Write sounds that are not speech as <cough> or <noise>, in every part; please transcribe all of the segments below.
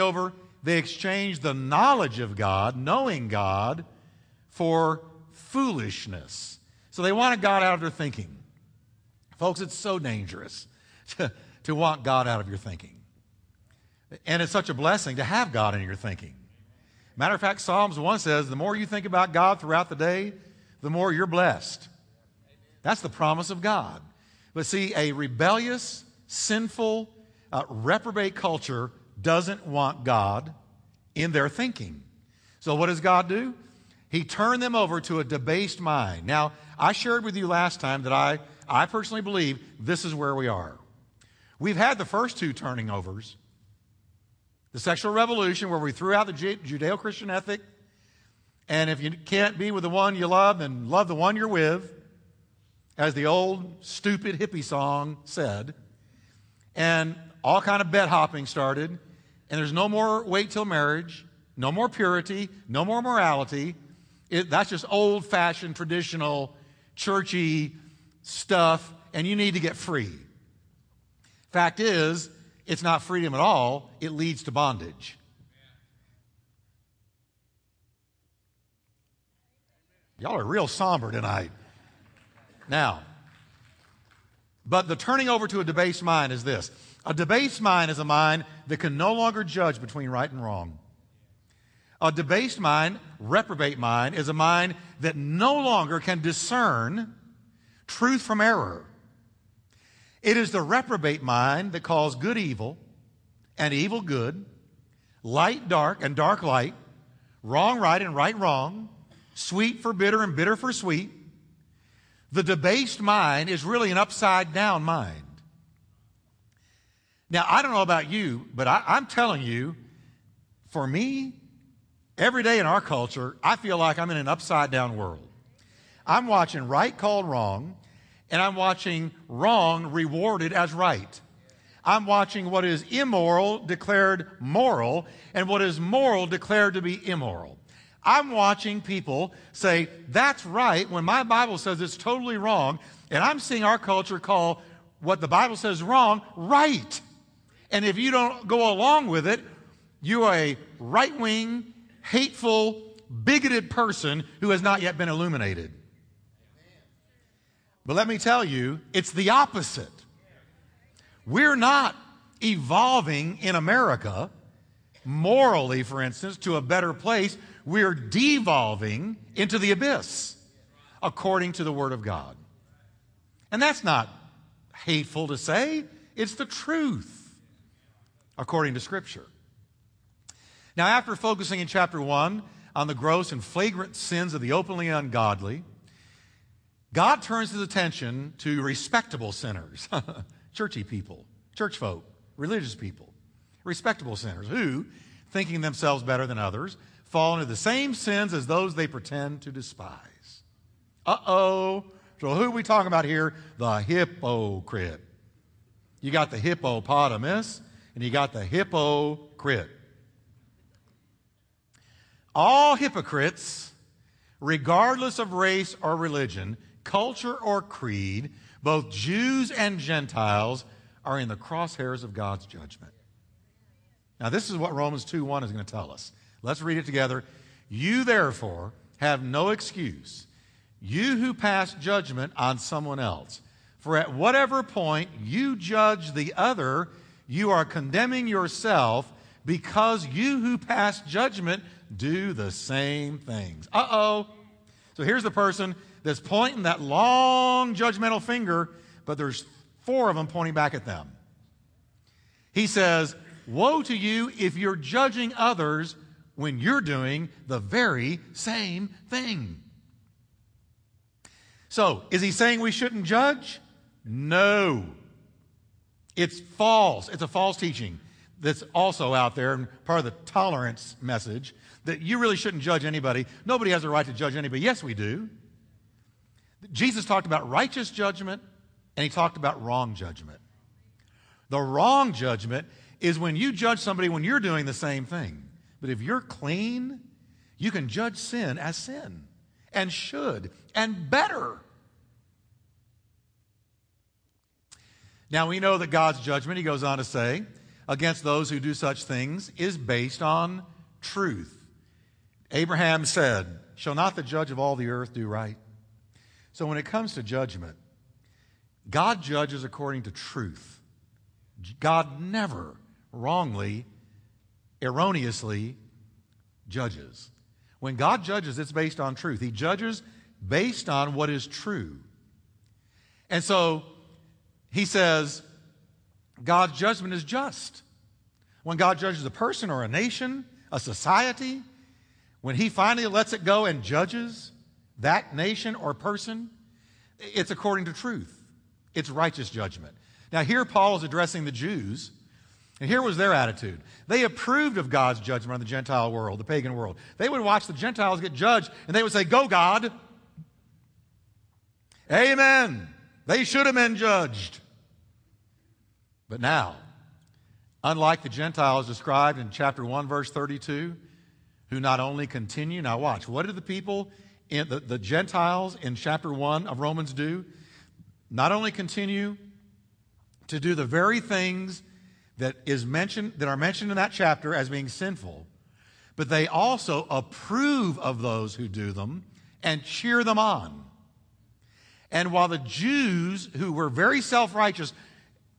over, they exchange the knowledge of God, knowing God, for foolishness. So they wanted God out of their thinking. Folks, it's so dangerous <laughs> to, to want God out of your thinking. And it's such a blessing to have God in your thinking. Matter of fact, Psalms 1 says the more you think about God throughout the day, the more you're blessed. That's the promise of God. But see, a rebellious, sinful, uh, reprobate culture doesn't want God in their thinking. So what does God do? He turned them over to a debased mind. Now, I shared with you last time that I, I personally believe this is where we are. We've had the first two turning overs. The sexual revolution, where we threw out the Judeo Christian ethic, and if you can't be with the one you love, then love the one you're with, as the old stupid hippie song said. And all kind of bed hopping started, and there's no more wait till marriage, no more purity, no more morality. It, that's just old fashioned, traditional, churchy stuff, and you need to get free. Fact is, it's not freedom at all, it leads to bondage. Y'all are real somber tonight. Now, but the turning over to a debased mind is this a debased mind is a mind that can no longer judge between right and wrong. A debased mind, reprobate mind, is a mind that no longer can discern truth from error. It is the reprobate mind that calls good evil and evil good, light dark and dark light, wrong right and right wrong, sweet for bitter and bitter for sweet. The debased mind is really an upside down mind. Now, I don't know about you, but I, I'm telling you, for me, every day in our culture, I feel like I'm in an upside down world. I'm watching right called wrong and I'm watching wrong rewarded as right. I'm watching what is immoral declared moral and what is moral declared to be immoral. I'm watching people say, that's right, when my Bible says it's totally wrong, and I'm seeing our culture call what the Bible says wrong, right. And if you don't go along with it, you are a right wing, hateful, bigoted person who has not yet been illuminated. But let me tell you, it's the opposite. We're not evolving in America, morally, for instance, to a better place. We're devolving into the abyss, according to the Word of God. And that's not hateful to say, it's the truth, according to Scripture. Now, after focusing in chapter 1 on the gross and flagrant sins of the openly ungodly, God turns his attention to respectable sinners, <laughs> churchy people, church folk, religious people, respectable sinners who, thinking themselves better than others, fall into the same sins as those they pretend to despise. Uh oh. So, who are we talking about here? The hypocrite. You got the hippopotamus and you got the hypocrite. All hypocrites, regardless of race or religion, culture or creed, both Jews and Gentiles are in the crosshairs of God's judgment. Now, this is what Romans 2 1 is going to tell us. Let's read it together. You, therefore, have no excuse, you who pass judgment on someone else. For at whatever point you judge the other, you are condemning yourself because you who pass judgment do the same things. Uh oh. So here's the person that's pointing that long judgmental finger, but there's four of them pointing back at them. He says, Woe to you if you're judging others when you're doing the very same thing. So, is he saying we shouldn't judge? No. It's false. It's a false teaching that's also out there and part of the tolerance message that you really shouldn't judge anybody. Nobody has a right to judge anybody. Yes, we do. Jesus talked about righteous judgment and he talked about wrong judgment. The wrong judgment is when you judge somebody when you're doing the same thing. But if you're clean, you can judge sin as sin and should and better. Now we know that God's judgment, he goes on to say, against those who do such things is based on truth. Abraham said, Shall not the judge of all the earth do right? So when it comes to judgment, God judges according to truth. God never wrongly, erroneously judges. When God judges, it's based on truth. He judges based on what is true. And so he says, God's judgment is just. When God judges a person or a nation, a society, when he finally lets it go and judges that nation or person, it's according to truth. It's righteous judgment. Now, here Paul is addressing the Jews, and here was their attitude. They approved of God's judgment on the Gentile world, the pagan world. They would watch the Gentiles get judged, and they would say, Go, God. Amen. They should have been judged. But now, unlike the Gentiles described in chapter 1, verse 32, who not only continue, now watch, what did the people, in the, the Gentiles in chapter 1 of Romans do? Not only continue to do the very things that is mentioned that are mentioned in that chapter as being sinful, but they also approve of those who do them and cheer them on. And while the Jews, who were very self righteous,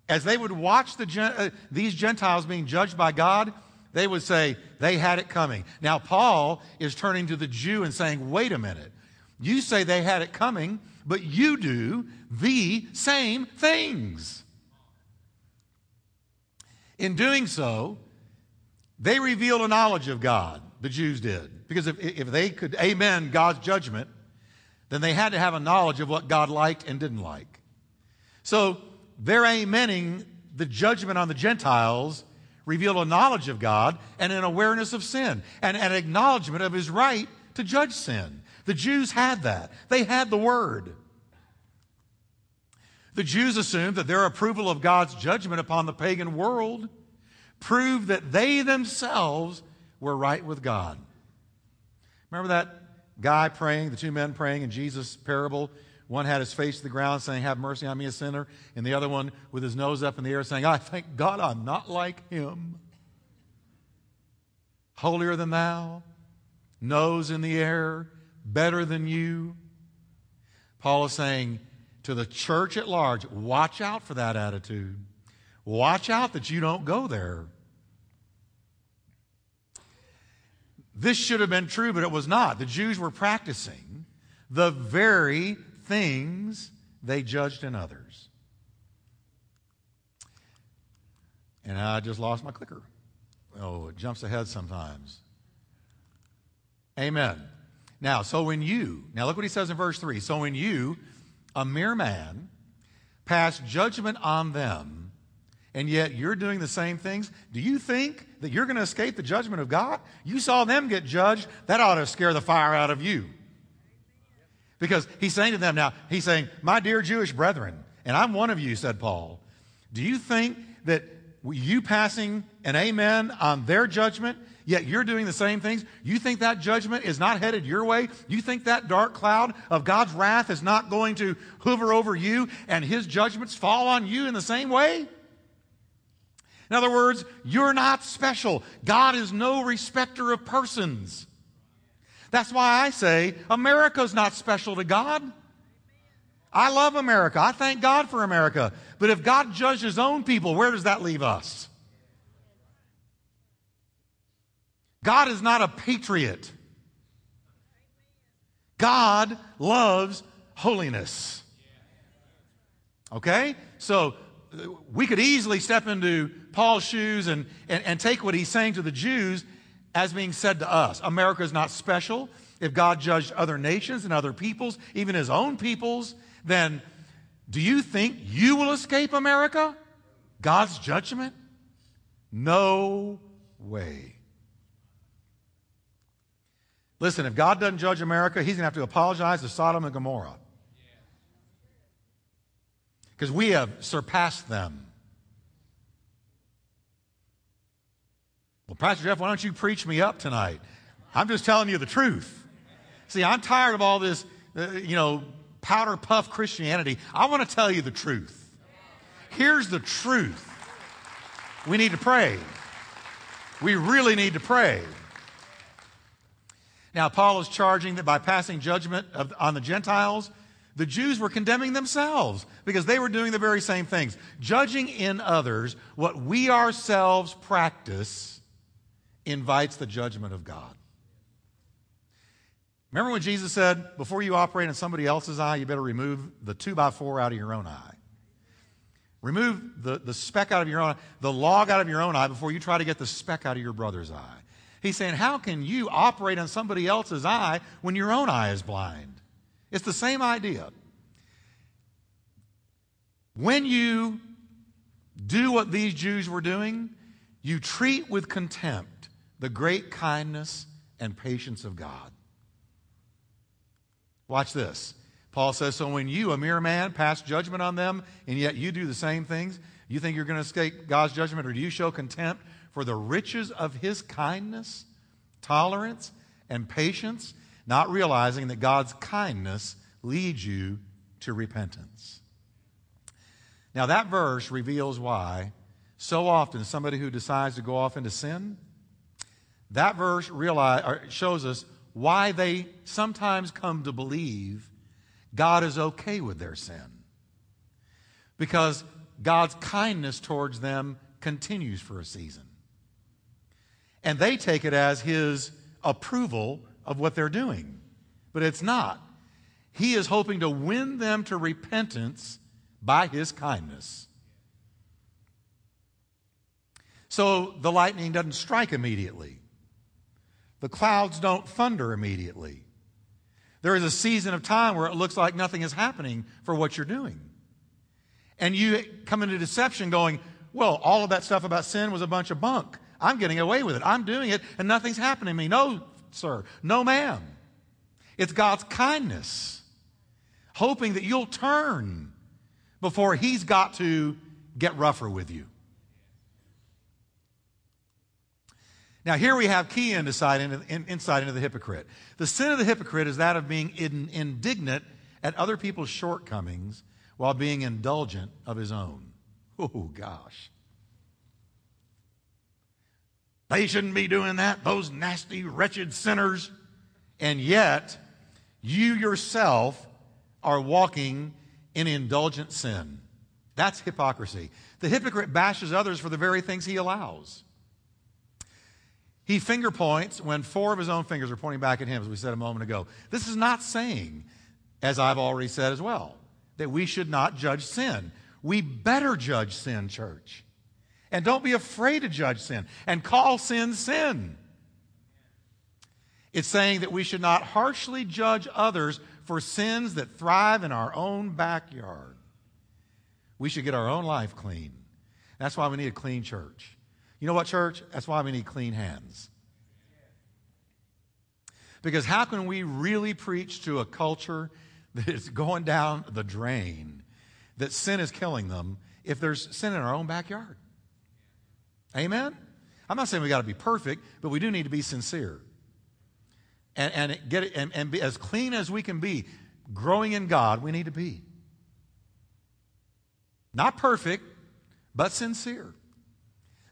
as they would watch the, uh, these Gentiles being judged by God, they would say, they had it coming. Now, Paul is turning to the Jew and saying, wait a minute. You say they had it coming, but you do the same things. In doing so, they revealed a knowledge of God, the Jews did. Because if, if they could amen God's judgment, then they had to have a knowledge of what God liked and didn't like. So their amening the judgment on the Gentiles revealed a knowledge of God and an awareness of sin and an acknowledgement of his right to judge sin. The Jews had that. They had the word. The Jews assumed that their approval of God's judgment upon the pagan world proved that they themselves were right with God. Remember that guy praying, the two men praying in Jesus' parable? One had his face to the ground saying, Have mercy on me, a sinner. And the other one with his nose up in the air saying, I thank God I'm not like him. Holier than thou, nose in the air, better than you. Paul is saying, to the church at large, watch out for that attitude. Watch out that you don't go there. This should have been true, but it was not. The Jews were practicing the very things they judged in others. And I just lost my clicker. Oh, it jumps ahead sometimes. Amen. Now, so when you, now look what he says in verse 3. So when you, a mere man, pass judgment on them, and yet you're doing the same things, do you think that you're going to escape the judgment of God? You saw them get judged. That ought to scare the fire out of you. Because he's saying to them now, he's saying, My dear Jewish brethren, and I'm one of you, said Paul, do you think that you passing an amen on their judgment yet you're doing the same things. You think that judgment is not headed your way? You think that dark cloud of God's wrath is not going to hover over you and his judgments fall on you in the same way? In other words, you're not special. God is no respecter of persons. That's why I say America's not special to God. I love America. I thank God for America. But if God judges his own people, where does that leave us? God is not a patriot. God loves holiness. Okay? So uh, we could easily step into Paul's shoes and, and, and, take what he's saying to the Jews as being said to us. America is not special. If God judged other nations and other peoples, even his own peoples, then do you think you will escape America? God's judgment? No way. Listen, if God doesn't judge America, he's going to have to apologize to Sodom and Gomorrah. Because we have surpassed them. Well, Pastor Jeff, why don't you preach me up tonight? I'm just telling you the truth. See, I'm tired of all this, uh, you know, powder puff Christianity. I want to tell you the truth. Here's the truth We need to pray. We really need to pray. Now, Paul is charging that by passing judgment of, on the Gentiles, the Jews were condemning themselves because they were doing the very same things. Judging in others what we ourselves practice invites the judgment of God. Remember when Jesus said, before you operate in somebody else's eye, you better remove the two by four out of your own eye? Remove the, the speck out of your own eye, the log out of your own eye before you try to get the speck out of your brother's eye. He's saying, How can you operate on somebody else's eye when your own eye is blind? It's the same idea. When you do what these Jews were doing, you treat with contempt the great kindness and patience of God. Watch this. Paul says, So when you, a mere man, pass judgment on them, and yet you do the same things, you think you're going to escape God's judgment, or do you show contempt for the riches of his kindness, tolerance, and patience, not realizing that God's kindness leads you to repentance? Now, that verse reveals why so often somebody who decides to go off into sin, that verse realize, shows us why they sometimes come to believe God is okay with their sin. Because God's kindness towards them continues for a season. And they take it as His approval of what they're doing. But it's not. He is hoping to win them to repentance by His kindness. So the lightning doesn't strike immediately. The clouds don't thunder immediately. There is a season of time where it looks like nothing is happening for what you're doing. And you come into deception going, well, all of that stuff about sin was a bunch of bunk. I'm getting away with it. I'm doing it and nothing's happening to me. No, sir. No, ma'am. It's God's kindness, hoping that you'll turn before He's got to get rougher with you. Now, here we have key insight into, insight into the hypocrite. The sin of the hypocrite is that of being indignant at other people's shortcomings while being indulgent of his own. Oh, gosh. They shouldn't be doing that, those nasty, wretched sinners. And yet, you yourself are walking in indulgent sin. That's hypocrisy. The hypocrite bashes others for the very things he allows. He finger points when four of his own fingers are pointing back at him, as we said a moment ago. This is not saying, as I've already said as well, that we should not judge sin. We better judge sin, church. And don't be afraid to judge sin and call sin sin. It's saying that we should not harshly judge others for sins that thrive in our own backyard. We should get our own life clean. That's why we need a clean church. You know what, church? That's why we need clean hands. Because how can we really preach to a culture that is going down the drain, that sin is killing them, if there's sin in our own backyard? Amen? I'm not saying we got to be perfect, but we do need to be sincere. And, and get it, and, and be as clean as we can be. Growing in God, we need to be. Not perfect, but sincere.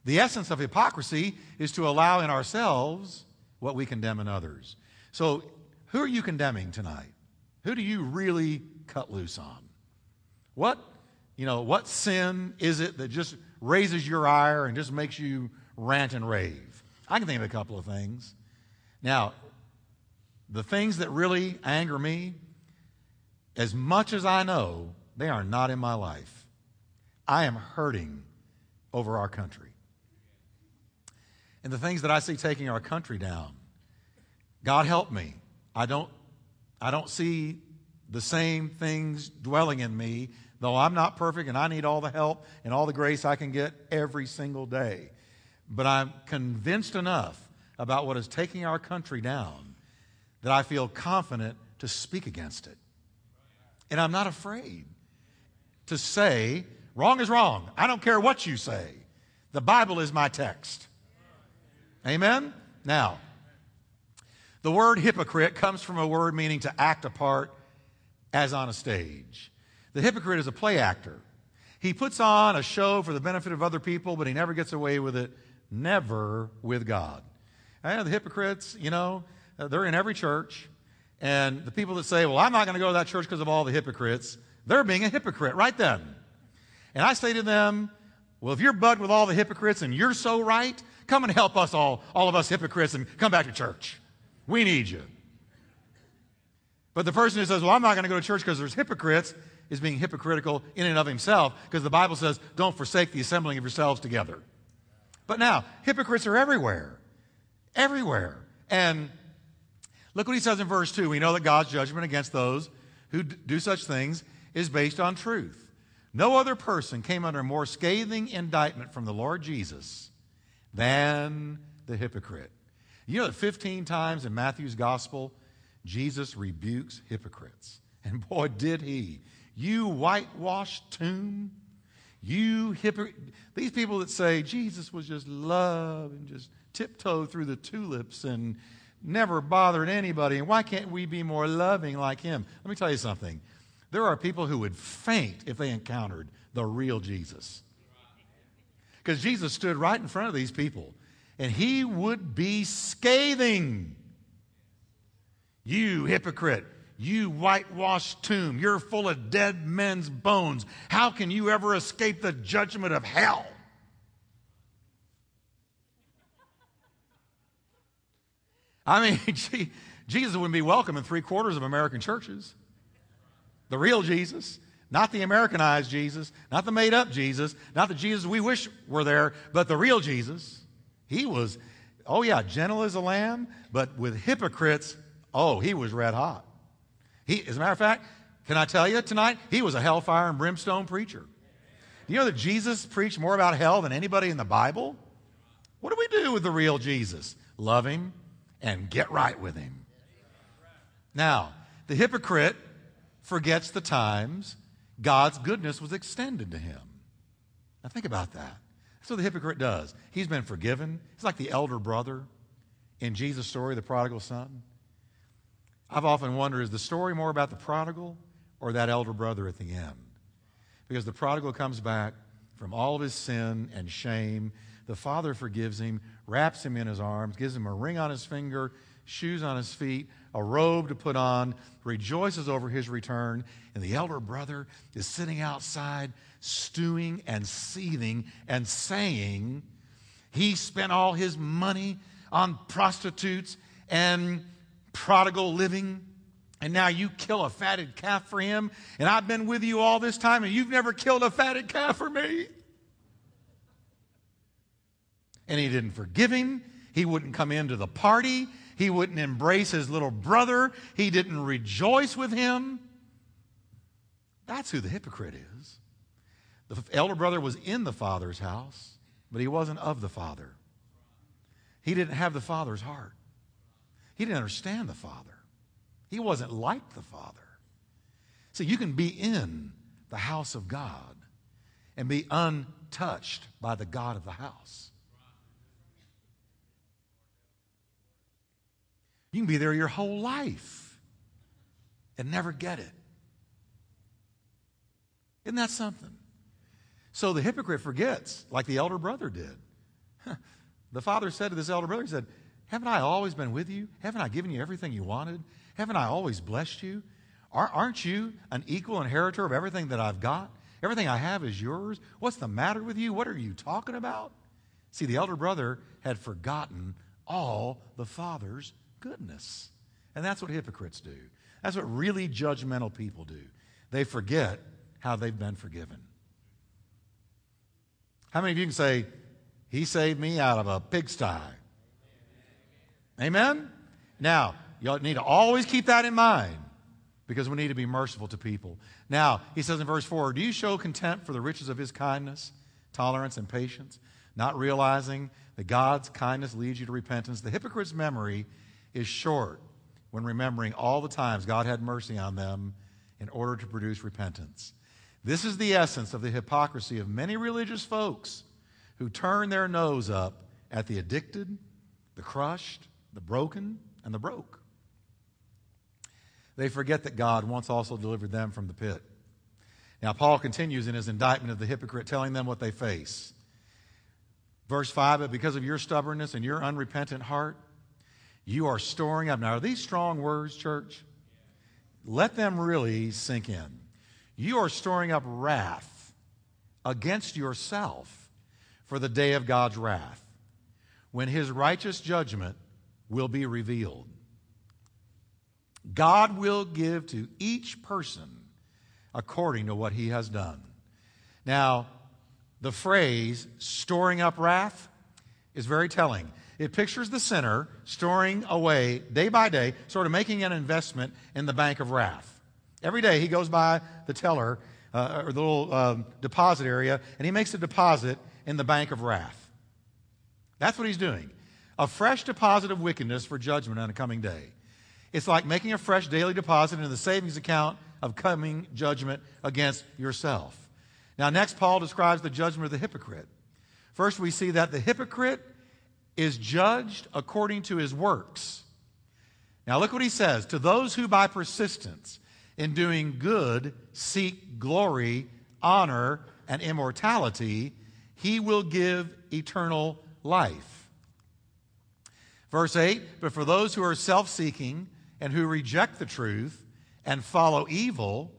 The essence of hypocrisy is to allow in ourselves what we condemn in others. So, who are you condemning tonight? Who do you really cut loose on? What, you know, what sin is it that just raises your ire and just makes you rant and rave? I can think of a couple of things. Now, the things that really anger me, as much as I know, they are not in my life. I am hurting over our country and the things that I see taking our country down. God help me. I don't, I don't see the same things dwelling in me, though I'm not perfect and I need all the help and all the grace I can get every single day. But I'm convinced enough about what is taking our country down that I feel confident to speak against it. And I'm not afraid to say, wrong is wrong. I don't care what you say. The Bible is my text. Amen? Now, the word hypocrite comes from a word meaning to act a part as on a stage. The hypocrite is a play actor. He puts on a show for the benefit of other people, but he never gets away with it, never with God. And the hypocrites, you know, uh, they're in every church. And the people that say, well, I'm not going to go to that church because of all the hypocrites, they're being a hypocrite right then. And I say to them, well, if you're bugged with all the hypocrites and you're so right, come and help us all, all of us hypocrites, and come back to church. We need you. But the person who says, well, I'm not going to go to church because there's hypocrites, is being hypocritical in and of himself because the Bible says, don't forsake the assembling of yourselves together. But now, hypocrites are everywhere. Everywhere. And look what he says in verse 2. We know that God's judgment against those who do such things is based on truth. No other person came under more scathing indictment from the Lord Jesus than the hypocrite. You know that 15 times in Matthew's gospel, Jesus rebukes hypocrites. And boy, did he. You whitewashed tomb. You hypocrite. These people that say Jesus was just love and just tiptoe through the tulips and never bothered anybody. And why can't we be more loving like him? Let me tell you something. There are people who would faint if they encountered the real Jesus. Because Jesus stood right in front of these people and he would be scathing. You hypocrite, you whitewashed tomb, you're full of dead men's bones. How can you ever escape the judgment of hell? I mean, <laughs> Jesus wouldn't be welcome in three quarters of American churches. The real Jesus, not the Americanized Jesus, not the made up Jesus, not the Jesus we wish were there, but the real Jesus. He was, oh yeah, gentle as a lamb, but with hypocrites, oh, he was red hot. He, as a matter of fact, can I tell you tonight, he was a hellfire and brimstone preacher. You know that Jesus preached more about hell than anybody in the Bible? What do we do with the real Jesus? Love him and get right with him. Now, the hypocrite forgets the times God's goodness was extended to him. Now, think about that. That's what the hypocrite does. He's been forgiven. He's like the elder brother in Jesus' story, the prodigal son. I've often wondered is the story more about the prodigal or that elder brother at the end? Because the prodigal comes back from all of his sin and shame. The father forgives him, wraps him in his arms, gives him a ring on his finger, shoes on his feet, a robe to put on, rejoices over his return. And the elder brother is sitting outside, stewing and seething and saying, He spent all his money on prostitutes and prodigal living. And now you kill a fatted calf for him. And I've been with you all this time, and you've never killed a fatted calf for me. And he didn't forgive him. He wouldn't come into the party. He wouldn't embrace his little brother. He didn't rejoice with him. That's who the hypocrite is. The elder brother was in the father's house, but he wasn't of the father. He didn't have the father's heart. He didn't understand the Father. He wasn't like the Father. So you can be in the house of God and be untouched by the God of the house. You can be there your whole life and never get it. Isn't that something? So the hypocrite forgets, like the elder brother did. <laughs> The father said to this elder brother, he said, haven't I always been with you? Haven't I given you everything you wanted? Haven't I always blessed you? Aren't you an equal inheritor of everything that I've got? Everything I have is yours. What's the matter with you? What are you talking about? See, the elder brother had forgotten all the father's goodness. And that's what hypocrites do. That's what really judgmental people do. They forget how they've been forgiven. How many of you can say, He saved me out of a pigsty? Amen? Now, you need to always keep that in mind because we need to be merciful to people. Now, he says in verse 4 Do you show contempt for the riches of his kindness, tolerance, and patience, not realizing that God's kindness leads you to repentance? The hypocrite's memory is short when remembering all the times God had mercy on them in order to produce repentance. This is the essence of the hypocrisy of many religious folks who turn their nose up at the addicted, the crushed, the broken, and the broke. They forget that God once also delivered them from the pit. Now, Paul continues in his indictment of the hypocrite, telling them what they face. Verse 5 But because of your stubbornness and your unrepentant heart, you are storing up. Now, are these strong words, church? Let them really sink in. You are storing up wrath against yourself for the day of God's wrath, when his righteous judgment will be revealed. God will give to each person according to what he has done. Now, the phrase storing up wrath is very telling. It pictures the sinner storing away day by day, sort of making an investment in the bank of wrath. Every day he goes by the teller uh, or the little um, deposit area and he makes a deposit in the bank of wrath. That's what he's doing. A fresh deposit of wickedness for judgment on a coming day. It's like making a fresh daily deposit in the savings account of coming judgment against yourself. Now, next, Paul describes the judgment of the hypocrite. First, we see that the hypocrite is judged according to his works. Now, look what he says To those who by persistence in doing good seek glory, honor, and immortality, he will give eternal life. Verse 8 But for those who are self seeking and who reject the truth, and follow evil,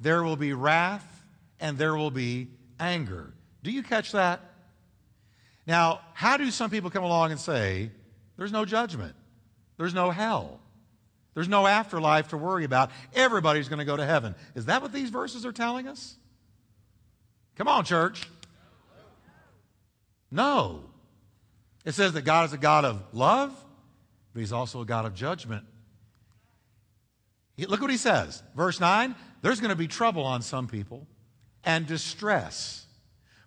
there will be wrath and there will be anger. Do you catch that? Now, how do some people come along and say, there's no judgment, there's no hell, there's no afterlife to worry about, everybody's going to go to heaven? Is that what these verses are telling us? Come on, church. No. It says that God is a God of love, but He's also a God of judgment. Look what he says. Verse 9 there's going to be trouble on some people and distress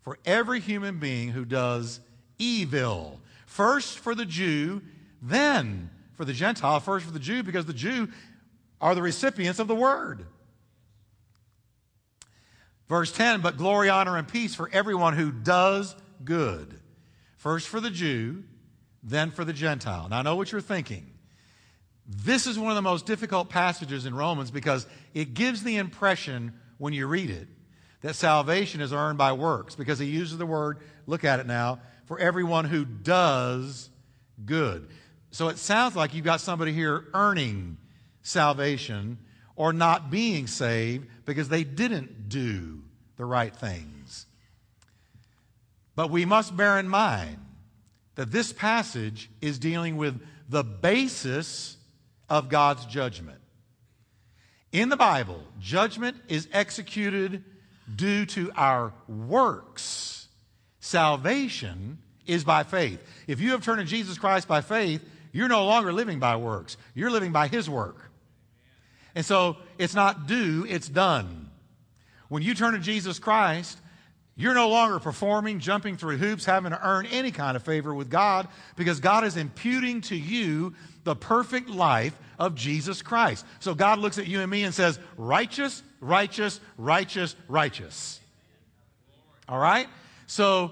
for every human being who does evil. First for the Jew, then for the Gentile. First for the Jew, because the Jew are the recipients of the word. Verse 10 But glory, honor, and peace for everyone who does good. First for the Jew, then for the Gentile. Now I know what you're thinking. This is one of the most difficult passages in Romans because it gives the impression when you read it that salvation is earned by works because he uses the word, look at it now, for everyone who does good. So it sounds like you've got somebody here earning salvation or not being saved because they didn't do the right things. But we must bear in mind that this passage is dealing with the basis of God's judgment. In the Bible, judgment is executed due to our works. Salvation is by faith. If you have turned to Jesus Christ by faith, you're no longer living by works. You're living by His work. And so it's not do, it's done. When you turn to Jesus Christ, you're no longer performing, jumping through hoops, having to earn any kind of favor with God because God is imputing to you the perfect life of Jesus Christ. So God looks at you and me and says, righteous, righteous, righteous, righteous. All right? So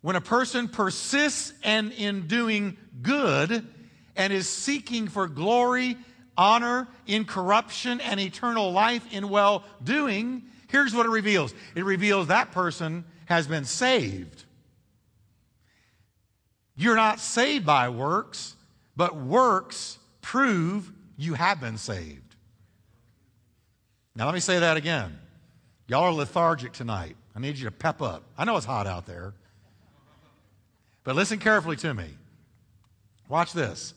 when a person persists and in doing good and is seeking for glory, honor, incorruption, and eternal life in well doing, here's what it reveals it reveals that person has been saved. You're not saved by works, but works prove you have been saved. Now, let me say that again. Y'all are lethargic tonight. I need you to pep up. I know it's hot out there. But listen carefully to me. Watch this.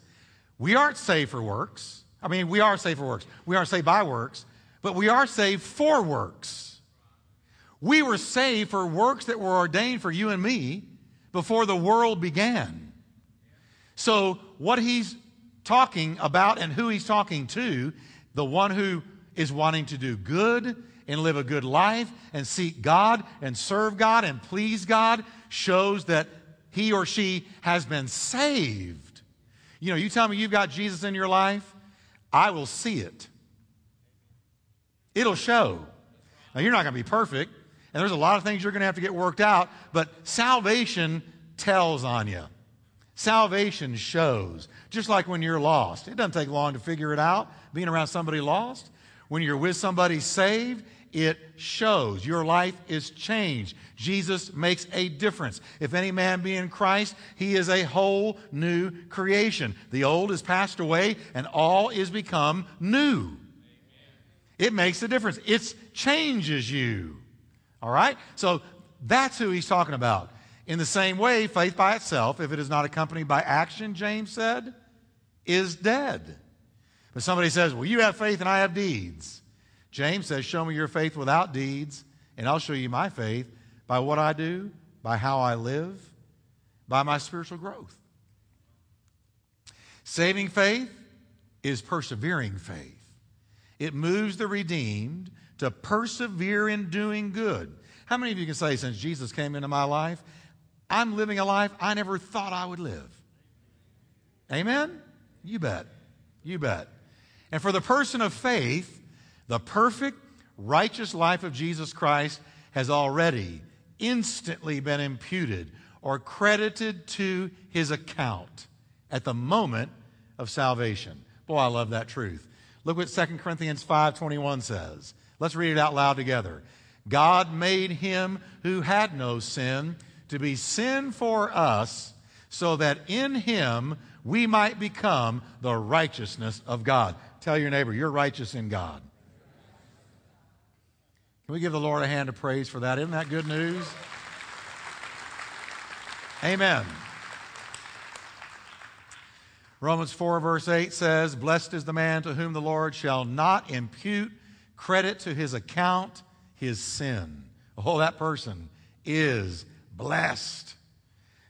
We aren't saved for works. I mean, we are saved for works. We aren't saved by works, but we are saved for works. We were saved for works that were ordained for you and me before the world began. So, what he's talking about and who he's talking to, the one who is wanting to do good and live a good life and seek God and serve God and please God, shows that he or she has been saved. You know, you tell me you've got Jesus in your life, I will see it. It'll show. Now, you're not going to be perfect, and there's a lot of things you're going to have to get worked out, but salvation tells on you. Salvation shows. Just like when you're lost, it doesn't take long to figure it out being around somebody lost. When you're with somebody saved, it shows. Your life is changed. Jesus makes a difference. If any man be in Christ, he is a whole new creation. The old is passed away and all is become new. It makes a difference. It changes you. All right? So that's who he's talking about. In the same way, faith by itself, if it is not accompanied by action, James said, is dead. But somebody says, Well, you have faith and I have deeds. James says, Show me your faith without deeds, and I'll show you my faith by what I do, by how I live, by my spiritual growth. Saving faith is persevering faith. It moves the redeemed to persevere in doing good. How many of you can say, since Jesus came into my life, I'm living a life I never thought I would live? Amen? You bet. You bet. And for the person of faith, the perfect, righteous life of Jesus Christ has already instantly been imputed or credited to his account at the moment of salvation. Boy, I love that truth. Look what 2 Corinthians 5:21 says. Let's read it out loud together. God made him who had no sin to be sin for us so that in him we might become the righteousness of God. Tell your neighbor, you're righteous in God. Can we give the Lord a hand of praise for that? Isn't that good news? Amen. Romans 4, verse 8 says, Blessed is the man to whom the Lord shall not impute credit to his account his sin. Oh, that person is blessed.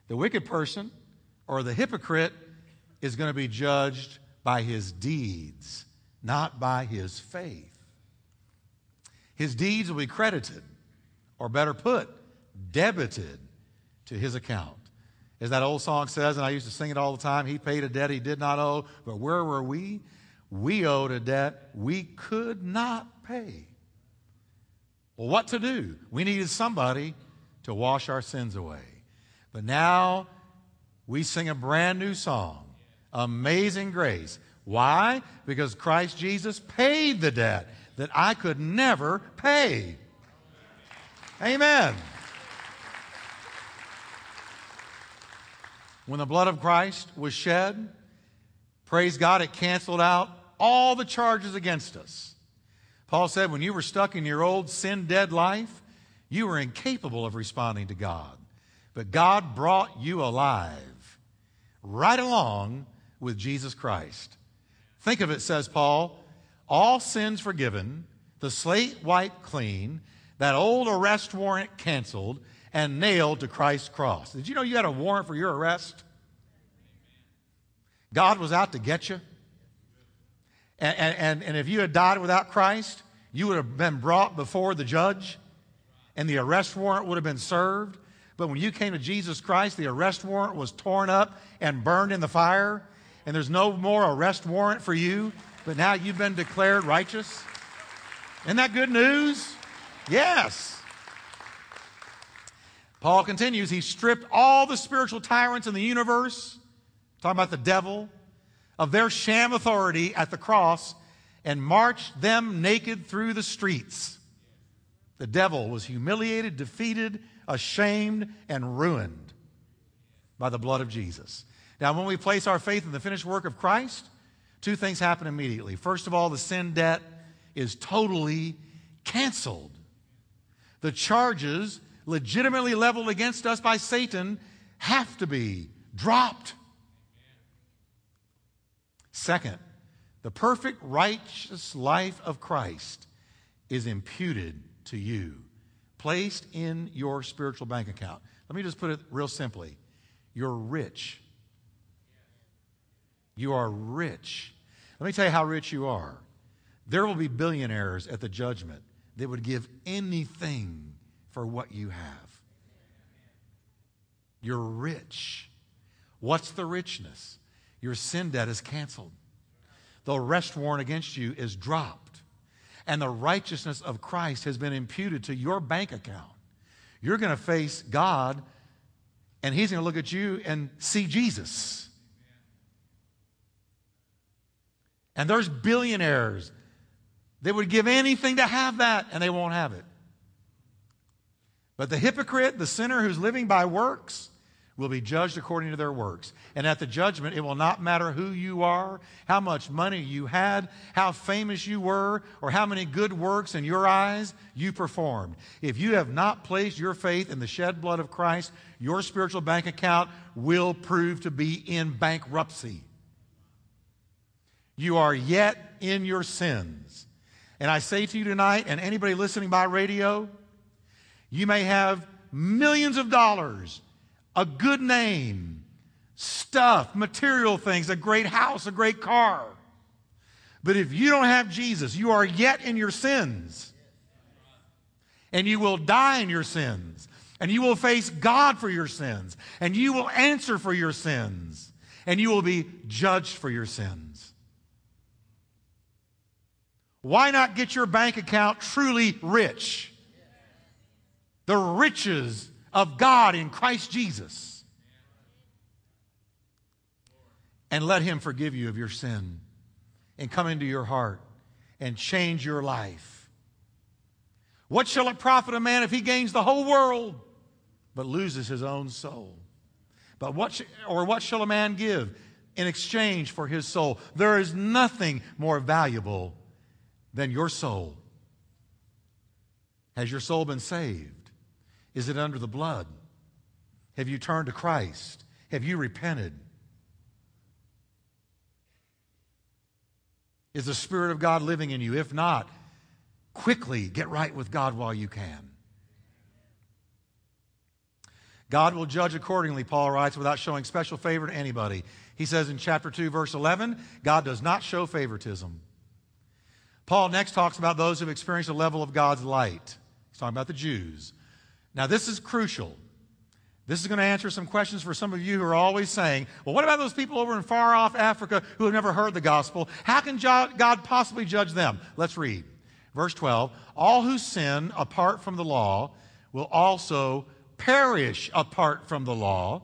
The wicked person or the hypocrite is going to be judged by his deeds, not by his faith. His deeds will be credited, or better put, debited to his account. As that old song says, and I used to sing it all the time, he paid a debt he did not owe, but where were we? We owed a debt we could not pay. Well, what to do? We needed somebody to wash our sins away. But now we sing a brand new song Amazing grace. Why? Because Christ Jesus paid the debt that I could never pay. Amen. When the blood of Christ was shed, praise God, it canceled out all the charges against us. Paul said, when you were stuck in your old sin dead life, you were incapable of responding to God. But God brought you alive right along with Jesus Christ. Think of it, says Paul, all sins forgiven, the slate wiped clean, that old arrest warrant canceled, and nailed to Christ's cross. Did you know you had a warrant for your arrest? God was out to get you. And, and, and if you had died without Christ, you would have been brought before the judge, and the arrest warrant would have been served. But when you came to Jesus Christ, the arrest warrant was torn up and burned in the fire, and there's no more arrest warrant for you, but now you've been declared righteous. Isn't that good news? Yes. Paul continues, he stripped all the spiritual tyrants in the universe, talking about the devil, of their sham authority at the cross and marched them naked through the streets. The devil was humiliated, defeated, ashamed, and ruined by the blood of Jesus. Now, when we place our faith in the finished work of Christ, two things happen immediately. First of all, the sin debt is totally canceled. The charges legitimately leveled against us by Satan have to be dropped. Second, the perfect righteous life of Christ is imputed to you, placed in your spiritual bank account. Let me just put it real simply. You're rich you are rich. Let me tell you how rich you are. There will be billionaires at the judgment that would give anything for what you have. You're rich. What's the richness? Your sin debt is canceled. The arrest warrant against you is dropped. And the righteousness of Christ has been imputed to your bank account. You're going to face God, and He's going to look at you and see Jesus. And there's billionaires They would give anything to have that, and they won't have it. But the hypocrite, the sinner who's living by works, will be judged according to their works. And at the judgment, it will not matter who you are, how much money you had, how famous you were, or how many good works in your eyes you performed. If you have not placed your faith in the shed blood of Christ, your spiritual bank account will prove to be in bankruptcy. You are yet in your sins. And I say to you tonight, and anybody listening by radio, you may have millions of dollars a good name, stuff, material things, a great house, a great car. But if you don't have Jesus, you are yet in your sins. And you will die in your sins. And you will face God for your sins. And you will answer for your sins. And you will be judged for your sins. Why not get your bank account truly rich? The riches of God in Christ Jesus. And let Him forgive you of your sin and come into your heart and change your life. What shall it profit a man if he gains the whole world but loses his own soul? But what sh- or what shall a man give in exchange for his soul? There is nothing more valuable than your soul. Has your soul been saved? Is it under the blood? Have you turned to Christ? Have you repented? Is the Spirit of God living in you? If not, quickly get right with God while you can. God will judge accordingly, Paul writes, without showing special favor to anybody. He says in chapter 2, verse 11, God does not show favoritism. Paul next talks about those who have experienced a level of God's light. He's talking about the Jews. Now, this is crucial. This is going to answer some questions for some of you who are always saying, well, what about those people over in far off Africa who have never heard the gospel? How can God possibly judge them? Let's read. Verse 12 All who sin apart from the law will also perish apart from the law.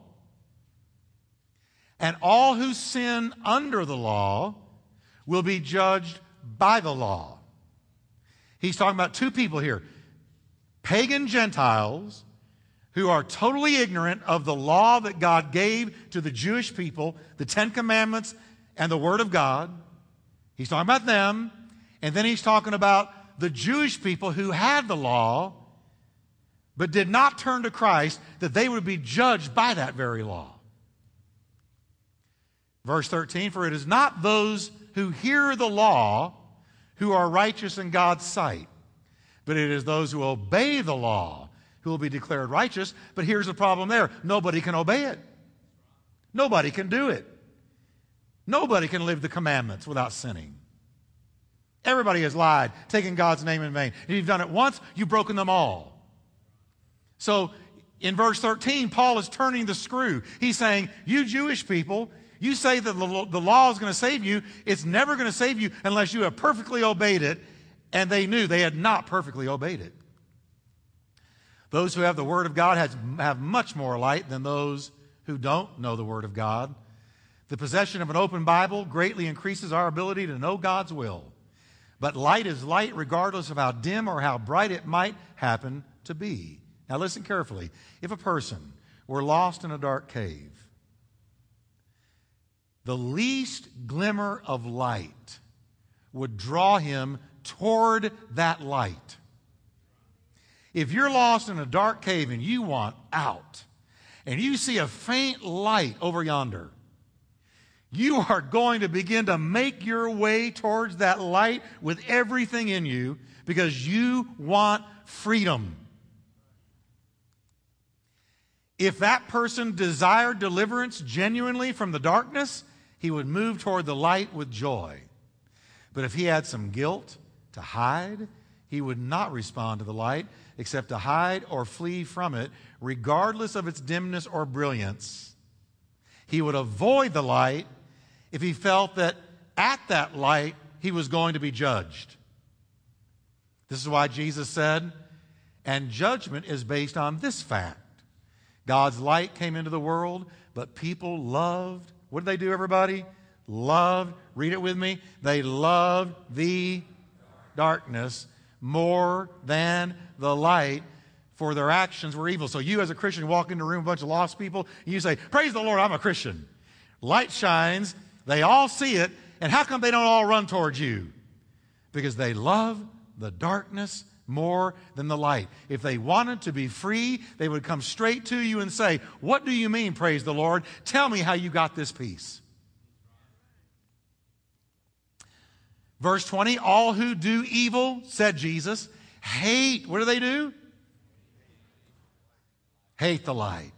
And all who sin under the law will be judged by the law. He's talking about two people here pagan Gentiles who are totally ignorant of the law that God gave to the Jewish people, the Ten Commandments and the Word of God. He's talking about them. And then he's talking about the Jewish people who had the law but did not turn to Christ, that they would be judged by that very law. Verse 13 For it is not those who hear the law who are righteous in God's sight but it is those who obey the law who will be declared righteous. But here's the problem there nobody can obey it, nobody can do it. Nobody can live the commandments without sinning. Everybody has lied, taken God's name in vain. If you've done it once, you've broken them all. So in verse 13, Paul is turning the screw. He's saying, You Jewish people, you say that the law is going to save you. It's never going to save you unless you have perfectly obeyed it and they knew they had not perfectly obeyed it. Those who have the Word of God has, have much more light than those who don't know the Word of God. The possession of an open Bible greatly increases our ability to know God's will. But light is light regardless of how dim or how bright it might happen to be. Now, listen carefully. If a person were lost in a dark cave, the least glimmer of light would draw him toward that light. If you're lost in a dark cave and you want out, and you see a faint light over yonder, you are going to begin to make your way towards that light with everything in you because you want freedom. If that person desired deliverance genuinely from the darkness, he would move toward the light with joy. But if he had some guilt, to hide, he would not respond to the light except to hide or flee from it, regardless of its dimness or brilliance. He would avoid the light if he felt that at that light he was going to be judged. This is why Jesus said, and judgment is based on this fact God's light came into the world, but people loved, what did they do, everybody? Loved, read it with me, they loved the darkness more than the light, for their actions were evil. So you, as a Christian, walk into a room, a bunch of lost people, and you say, Praise the Lord, I'm a Christian. Light shines, they all see it, and how come they don't all run towards you? Because they love the darkness more than the light. If they wanted to be free, they would come straight to you and say, What do you mean, praise the Lord? Tell me how you got this peace. Verse 20, all who do evil, said Jesus, hate, what do they do? Hate the light.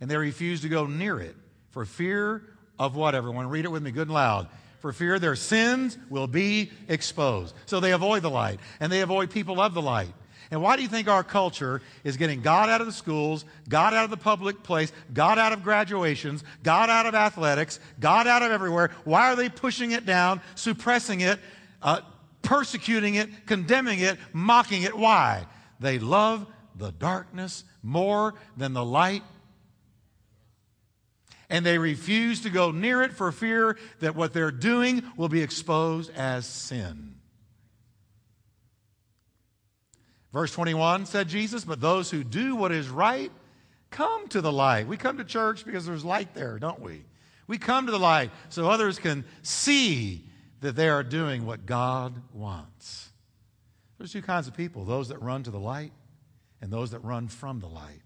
And they refuse to go near it for fear of what, everyone? Read it with me good and loud. For fear their sins will be exposed. So they avoid the light and they avoid people of the light. And why do you think our culture is getting God out of the schools, God out of the public place, God out of graduations, God out of athletics, God out of everywhere? Why are they pushing it down, suppressing it, uh, persecuting it, condemning it, mocking it. Why? They love the darkness more than the light. And they refuse to go near it for fear that what they're doing will be exposed as sin. Verse 21 said Jesus, but those who do what is right come to the light. We come to church because there's light there, don't we? We come to the light so others can see that they are doing what God wants. There's two kinds of people those that run to the light and those that run from the light.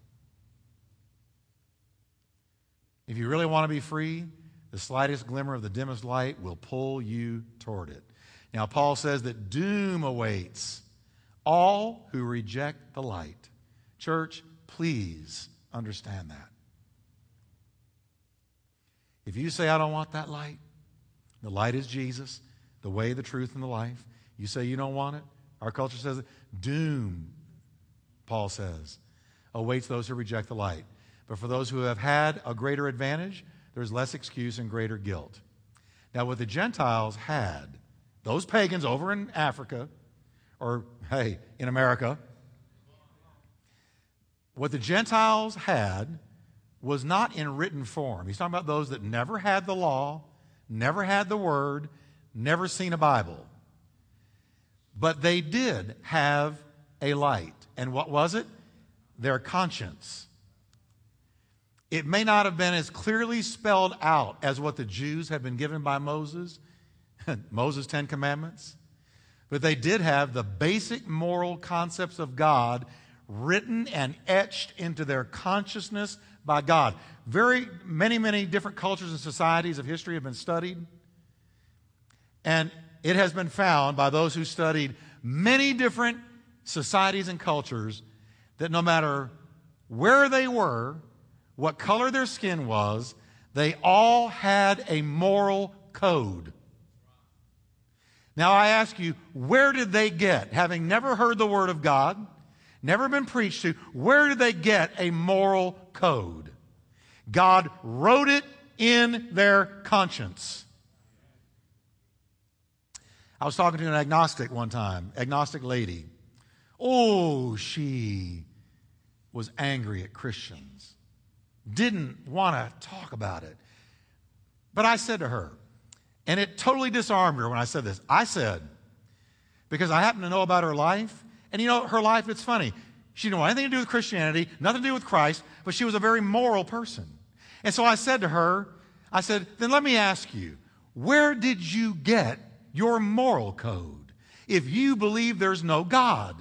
If you really want to be free, the slightest glimmer of the dimmest light will pull you toward it. Now, Paul says that doom awaits all who reject the light. Church, please understand that. If you say, I don't want that light, the light is Jesus, the way, the truth, and the life. You say you don't want it? Our culture says it. Doom, Paul says, awaits those who reject the light. But for those who have had a greater advantage, there's less excuse and greater guilt. Now, what the Gentiles had, those pagans over in Africa, or hey, in America, what the Gentiles had was not in written form. He's talking about those that never had the law, never had the word, never seen a Bible. But they did have a light. And what was it? Their conscience. It may not have been as clearly spelled out as what the Jews had been given by Moses, <laughs> Moses' Ten Commandments, but they did have the basic moral concepts of God written and etched into their consciousness by God. Very many, many different cultures and societies of history have been studied. And it has been found by those who studied many different societies and cultures that no matter where they were, what color their skin was, they all had a moral code. Now I ask you, where did they get, having never heard the Word of God, never been preached to, where did they get a moral code? God wrote it in their conscience. I was talking to an agnostic one time, agnostic lady. Oh, she was angry at Christians, didn't want to talk about it. But I said to her, and it totally disarmed her when I said this. I said, because I happen to know about her life, and you know, her life, it's funny. She didn't want anything to do with Christianity, nothing to do with Christ, but she was a very moral person. And so I said to her, I said, then let me ask you, where did you get your moral code if you believe there's no God?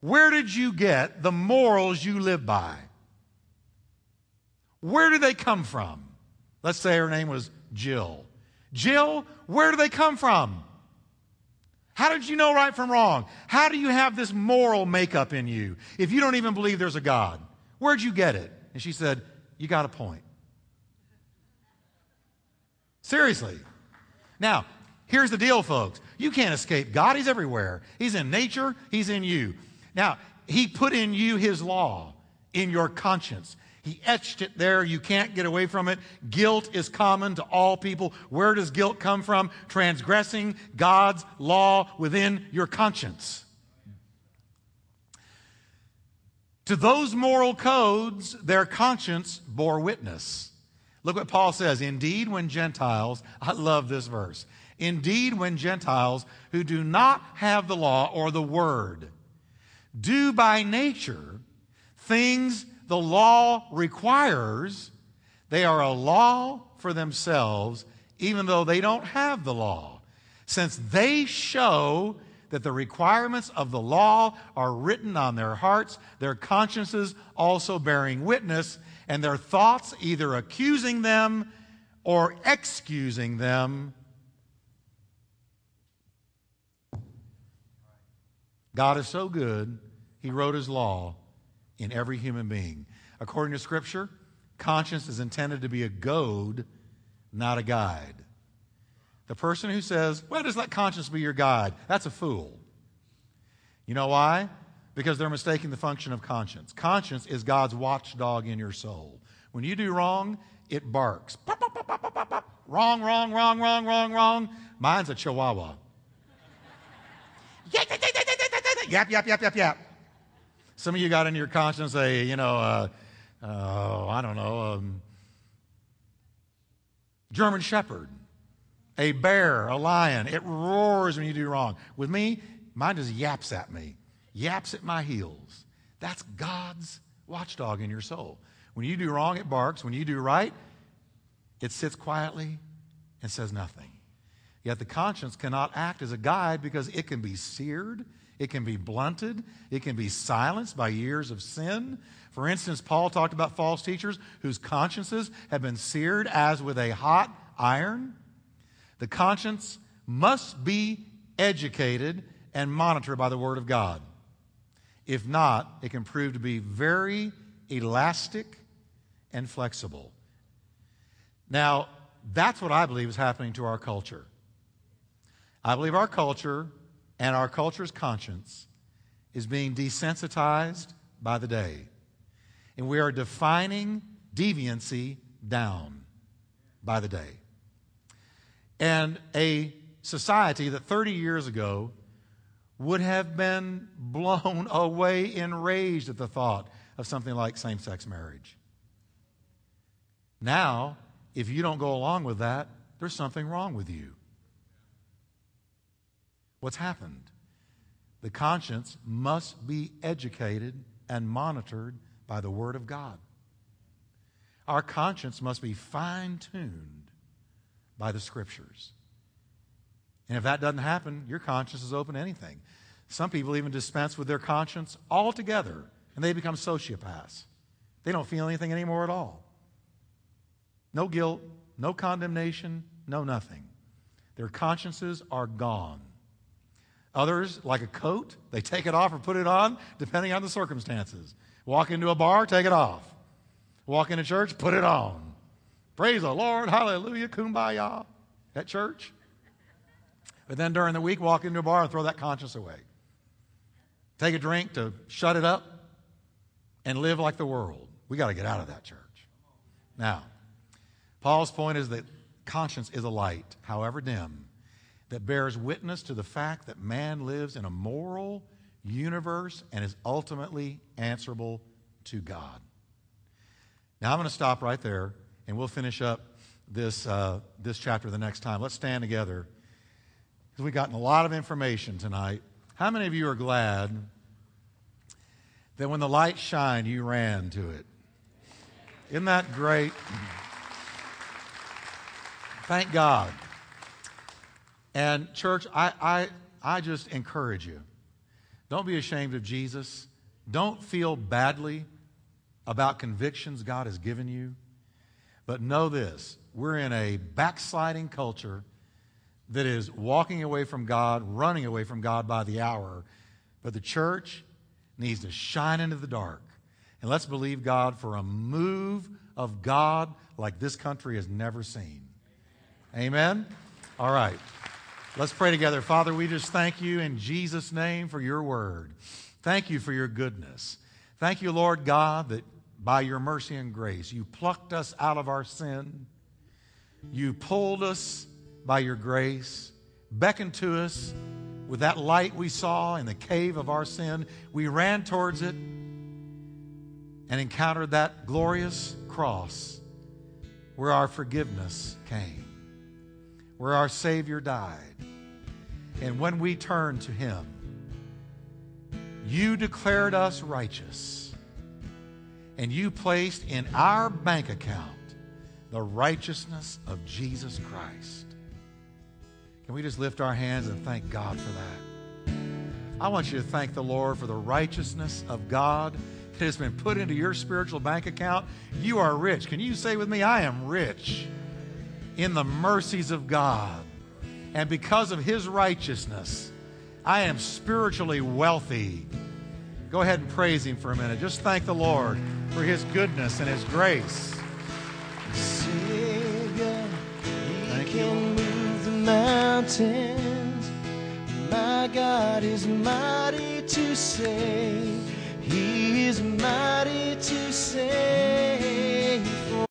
Where did you get the morals you live by? Where do they come from? Let's say her name was Jill. Jill, where do they come from? How did you know right from wrong? How do you have this moral makeup in you if you don't even believe there's a God? Where'd you get it? And she said, You got a point. Seriously. Now, here's the deal, folks. You can't escape God. He's everywhere. He's in nature, He's in you. Now, He put in you His law in your conscience. He etched it there. You can't get away from it. Guilt is common to all people. Where does guilt come from? Transgressing God's law within your conscience. To those moral codes, their conscience bore witness. Look what Paul says. Indeed, when Gentiles, I love this verse. Indeed, when Gentiles who do not have the law or the word do by nature things the law requires, they are a law for themselves, even though they don't have the law, since they show that the requirements of the law are written on their hearts, their consciences also bearing witness, and their thoughts either accusing them or excusing them. God is so good, He wrote His law in every human being. According to Scripture, conscience is intended to be a goad, not a guide. The person who says, well, just let conscience be your guide, that's a fool. You know why? Because they're mistaking the function of conscience. Conscience is God's watchdog in your soul. When you do wrong, it barks. Pop, pop, pop, wrong, wrong, wrong, wrong, wrong, wrong. Mine's a chihuahua. <laughs> yap, yap, yap, yap, yap. Some of you got in your conscience a, you know, uh, uh, I don't know, um, German Shepherd, a bear, a lion. It roars when you do wrong. With me, mine just yaps at me, yaps at my heels. That's God's watchdog in your soul. When you do wrong, it barks. When you do right, it sits quietly and says nothing. Yet the conscience cannot act as a guide because it can be seared, it can be blunted, it can be silenced by years of sin. For instance, Paul talked about false teachers whose consciences have been seared as with a hot iron. The conscience must be educated and monitored by the Word of God. If not, it can prove to be very elastic and flexible. Now, that's what I believe is happening to our culture. I believe our culture and our culture's conscience is being desensitized by the day. And we are defining deviancy down by the day. And a society that 30 years ago would have been blown <laughs> away enraged at the thought of something like same sex marriage. Now, if you don't go along with that, there's something wrong with you. What's happened? The conscience must be educated and monitored by the Word of God. Our conscience must be fine tuned by the Scriptures. And if that doesn't happen, your conscience is open to anything. Some people even dispense with their conscience altogether, and they become sociopaths. They don't feel anything anymore at all. No guilt, no condemnation, no nothing. Their consciences are gone. Others, like a coat, they take it off or put it on depending on the circumstances. Walk into a bar, take it off. Walk into church, put it on. Praise the Lord, hallelujah, kumbaya at church. But then during the week, walk into a bar and throw that conscience away. Take a drink to shut it up and live like the world. We got to get out of that church. Now, Paul's point is that conscience is a light, however dim, that bears witness to the fact that man lives in a moral universe and is ultimately answerable to God. Now, I'm going to stop right there, and we'll finish up this, uh, this chapter the next time. Let's stand together because we've gotten a lot of information tonight. How many of you are glad that when the light shined, you ran to it? Isn't that great? Thank God. And, church, I, I, I just encourage you don't be ashamed of Jesus. Don't feel badly about convictions God has given you. But know this we're in a backsliding culture that is walking away from God, running away from God by the hour. But the church needs to shine into the dark. And let's believe God for a move of God like this country has never seen. Amen? All right. Let's pray together. Father, we just thank you in Jesus' name for your word. Thank you for your goodness. Thank you, Lord God, that by your mercy and grace, you plucked us out of our sin. You pulled us by your grace, beckoned to us with that light we saw in the cave of our sin. We ran towards it and encountered that glorious cross where our forgiveness came. Where our Savior died. And when we turned to Him, you declared us righteous. And you placed in our bank account the righteousness of Jesus Christ. Can we just lift our hands and thank God for that? I want you to thank the Lord for the righteousness of God that has been put into your spiritual bank account. You are rich. Can you say with me, I am rich in the mercies of God. And because of his righteousness, I am spiritually wealthy. Go ahead and praise him for a minute. Just thank the Lord for his goodness and his grace. Savior, he can move the mountains. My God is mighty to save. He is mighty to save.